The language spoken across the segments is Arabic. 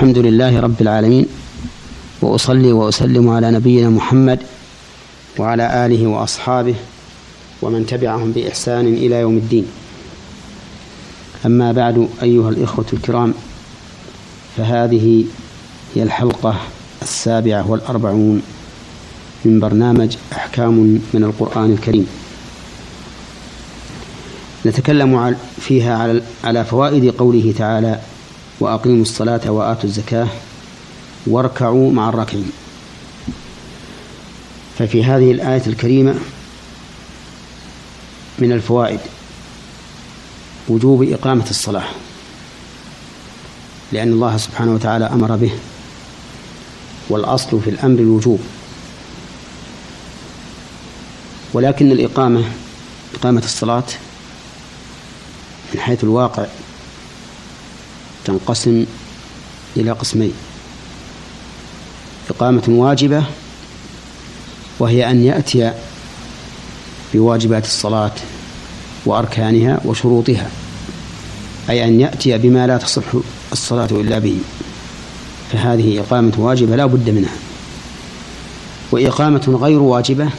الحمد لله رب العالمين وأصلي وأسلم على نبينا محمد وعلى آله وأصحابه ومن تبعهم بإحسان إلى يوم الدين. أما بعد أيها الإخوة الكرام فهذه هي الحلقة السابعة والأربعون من برنامج أحكام من القرآن الكريم. نتكلم فيها على فوائد قوله تعالى وأقيموا الصلاة وآتوا الزكاة واركعوا مع الراكعين. ففي هذه الآية الكريمة من الفوائد وجوب إقامة الصلاة لأن الله سبحانه وتعالى أمر به والأصل في الأمر الوجوب. ولكن الإقامة إقامة الصلاة من حيث الواقع تنقسم إلى قسمين. إقامة واجبة وهي أن يأتي بواجبات الصلاة وأركانها وشروطها أي أن يأتي بما لا تصح الصلاة إلا به. فهذه إقامة واجبة لا بد منها. وإقامة غير واجبة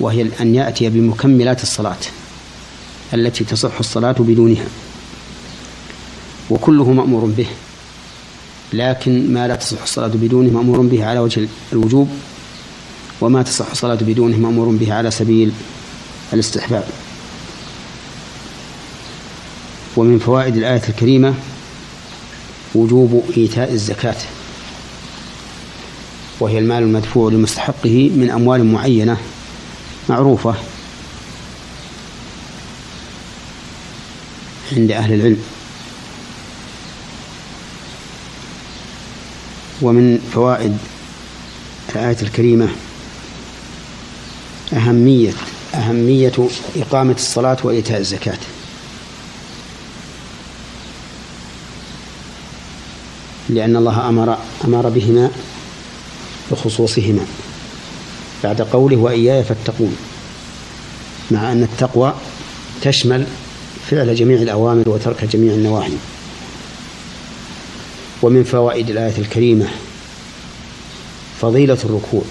وهي أن يأتي بمكملات الصلاة التي تصح الصلاة بدونها. وكله مأمور به. لكن ما لا تصح الصلاة بدونه مأمور به على وجه الوجوب وما تصح الصلاة بدونه مأمور به على سبيل الاستحباب. ومن فوائد الآية الكريمة وجوب إيتاء الزكاة وهي المال المدفوع لمستحقه من أموال معينة معروفة عند أهل العلم. ومن فوائد الآية الكريمة أهمية أهمية إقامة الصلاة وإيتاء الزكاة. لأن الله أمر أمر بهما بخصوصهما. بعد قوله وإياي فاتقون مع أن التقوى تشمل فعل جميع الأوامر وترك جميع النواهي. ومن فوائد الآية الكريمة فضيلة الركوع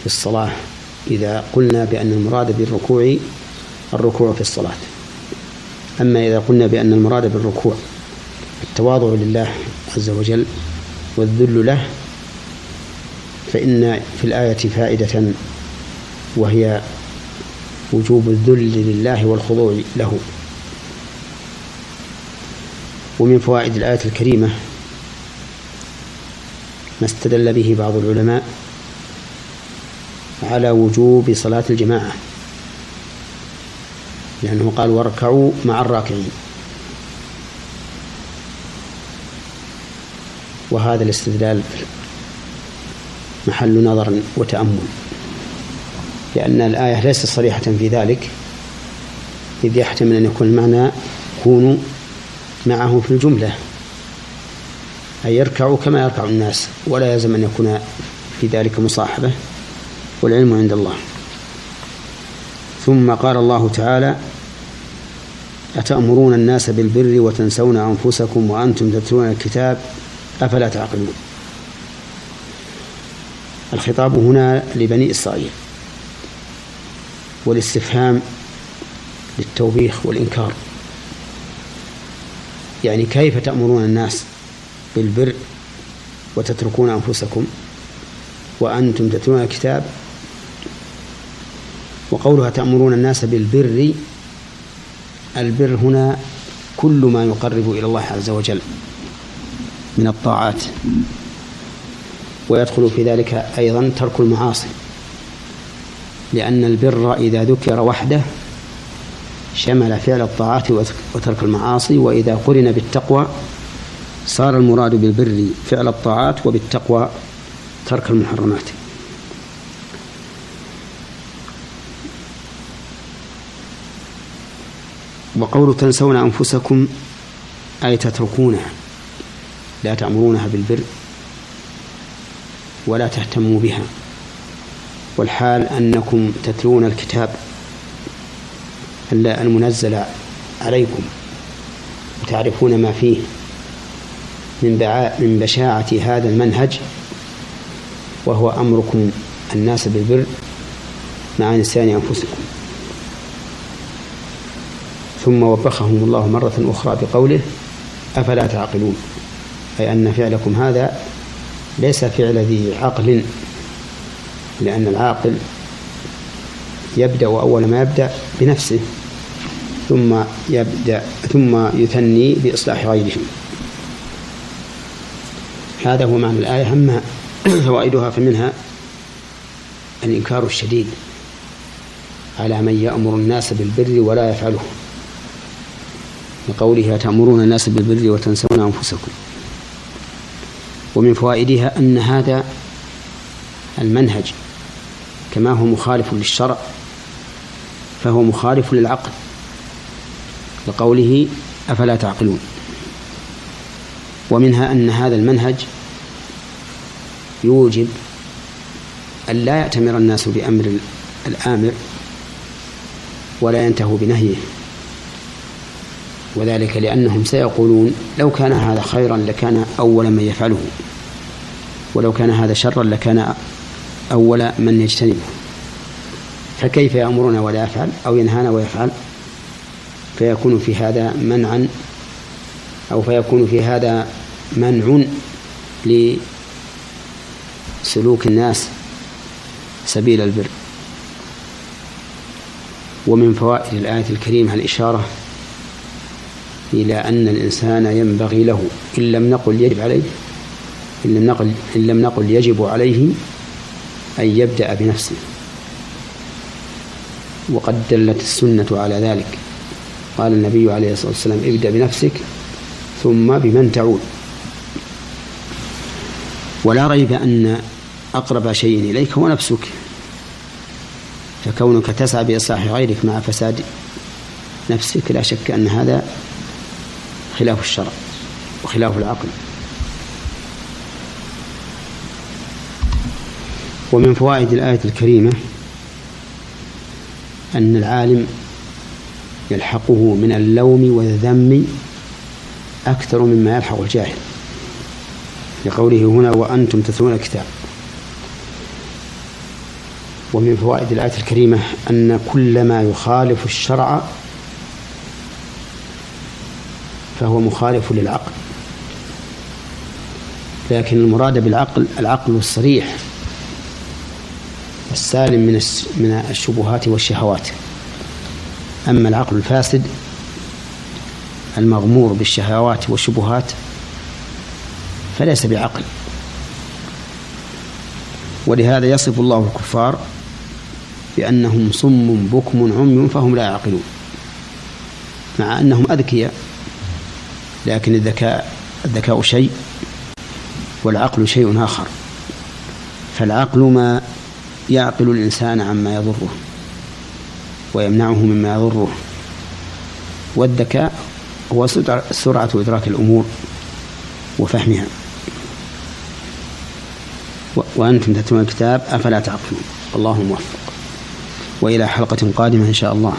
في الصلاة. إذا قلنا بأن المراد بالركوع الركوع في الصلاة. أما إذا قلنا بأن المراد بالركوع التواضع لله عز وجل والذل له فإن في الآية فائدة وهي وجوب الذل لله والخضوع له. ومن فوائد الآية الكريمة ما استدل به بعض العلماء على وجوب صلاة الجماعة لأنه قال واركعوا مع الراكعين وهذا الاستدلال محل نظر وتأمل لأن الآية ليست صريحة في ذلك إذ يحتمل أن يكون المعنى كونوا معه في الجملة. أي يركع كما يركع الناس ولا يلزم أن يكون في ذلك مصاحبة والعلم عند الله. ثم قال الله تعالى أتأمرون الناس بالبر وتنسون أنفسكم وأنتم تتلون الكتاب أفلا تعقلون؟ الخطاب هنا لبني إسرائيل والاستفهام للتوبيخ والإنكار. يعني كيف تأمرون الناس بالبر وتتركون أنفسكم وأنتم تتلون الكتاب وقولها تأمرون الناس بالبر البر هنا كل ما يقرب إلى الله عز وجل من الطاعات ويدخل في ذلك أيضا ترك المعاصي لأن البر إذا ذكر وحده شمل فعل الطاعات وترك المعاصي وإذا قرن بالتقوى صار المراد بالبر فعل الطاعات وبالتقوى ترك المحرمات. وقول تنسون أنفسكم أي تتركونها لا تأمرونها بالبر ولا تهتموا بها. والحال أنكم تتلون الكتاب المنزل عليكم. وتعرفون ما فيه من من بشاعة هذا المنهج وهو أمركم الناس بالبر مع نسيان أنفسكم. ثم وبخهم الله مرة أخرى بقوله أفلا تعقلون؟ أي أن فعلكم هذا ليس فعل ذي عقل لأن العاقل يبدأ أول ما يبدأ بنفسه. ثم يبدأ ثم يثني بإصلاح غيره هذا هو معنى الآية. أما فوائدها فمنها الإنكار الشديد على من يأمر الناس بالبر ولا يفعله. لقوله أتأمرون الناس بالبر وتنسون أنفسكم. ومن فوائدها أن هذا المنهج كما هو مخالف للشرع فهو مخالف للعقل. لقوله أفلا تعقلون؟ ومنها أن هذا المنهج يوجب أن لا يأتمر الناس بأمر الآمر ولا ينتهوا بنهيه. وذلك لأنهم سيقولون لو كان هذا خيرا لكان أول من يفعله ولو كان هذا شرا لكان أول من يجتنبه. فكيف يأمرنا ولا يفعل أو ينهانا ويفعل؟ فيكون في هذا منعا أو فيكون في هذا منع لسلوك الناس سبيل البر. ومن فوائد الآية الكريمة الإشارة إلى أن الإنسان ينبغي له إن لم نقل يجب عليه إن لم نقل إن لم نقل يجب عليه أن يبدأ بنفسه. وقد دلت السنة على ذلك. قال النبي عليه الصلاة والسلام ابدأ بنفسك ثم بمن تعود. ولا ريب أن أقرب شيء إليك هو نفسك. فكونك تسعى بإصلاح غيرك مع فساد نفسك لا شك أن هذا خلاف الشرع وخلاف العقل. ومن فوائد الآية الكريمة أن العالم يلحقه من اللوم والذم أكثر مما يلحق الجاهل. لقوله هنا وأنتم تتلون الكتاب. ومن فوائد الآية الكريمة أن كل ما يخالف الشرع فهو مخالف للعقل. لكن المراد بالعقل العقل الصريح السالم من من الشبهات والشهوات. أما العقل الفاسد المغمور بالشهوات والشبهات فليس بعقل. ولهذا يصف الله الكفار بأنهم صم بكم عمي فهم لا يعقلون مع أنهم أذكياء لكن الذكاء الذكاء شيء والعقل شيء آخر. فالعقل ما يعقل الإنسان عما يضره. ويمنعه مما يضره. والذكاء هو سرعة إدراك الأمور وفهمها. وأنتم تتلون الكتاب أفلا تعقلون. الله موفق. وإلى حلقة قادمة إن شاء الله.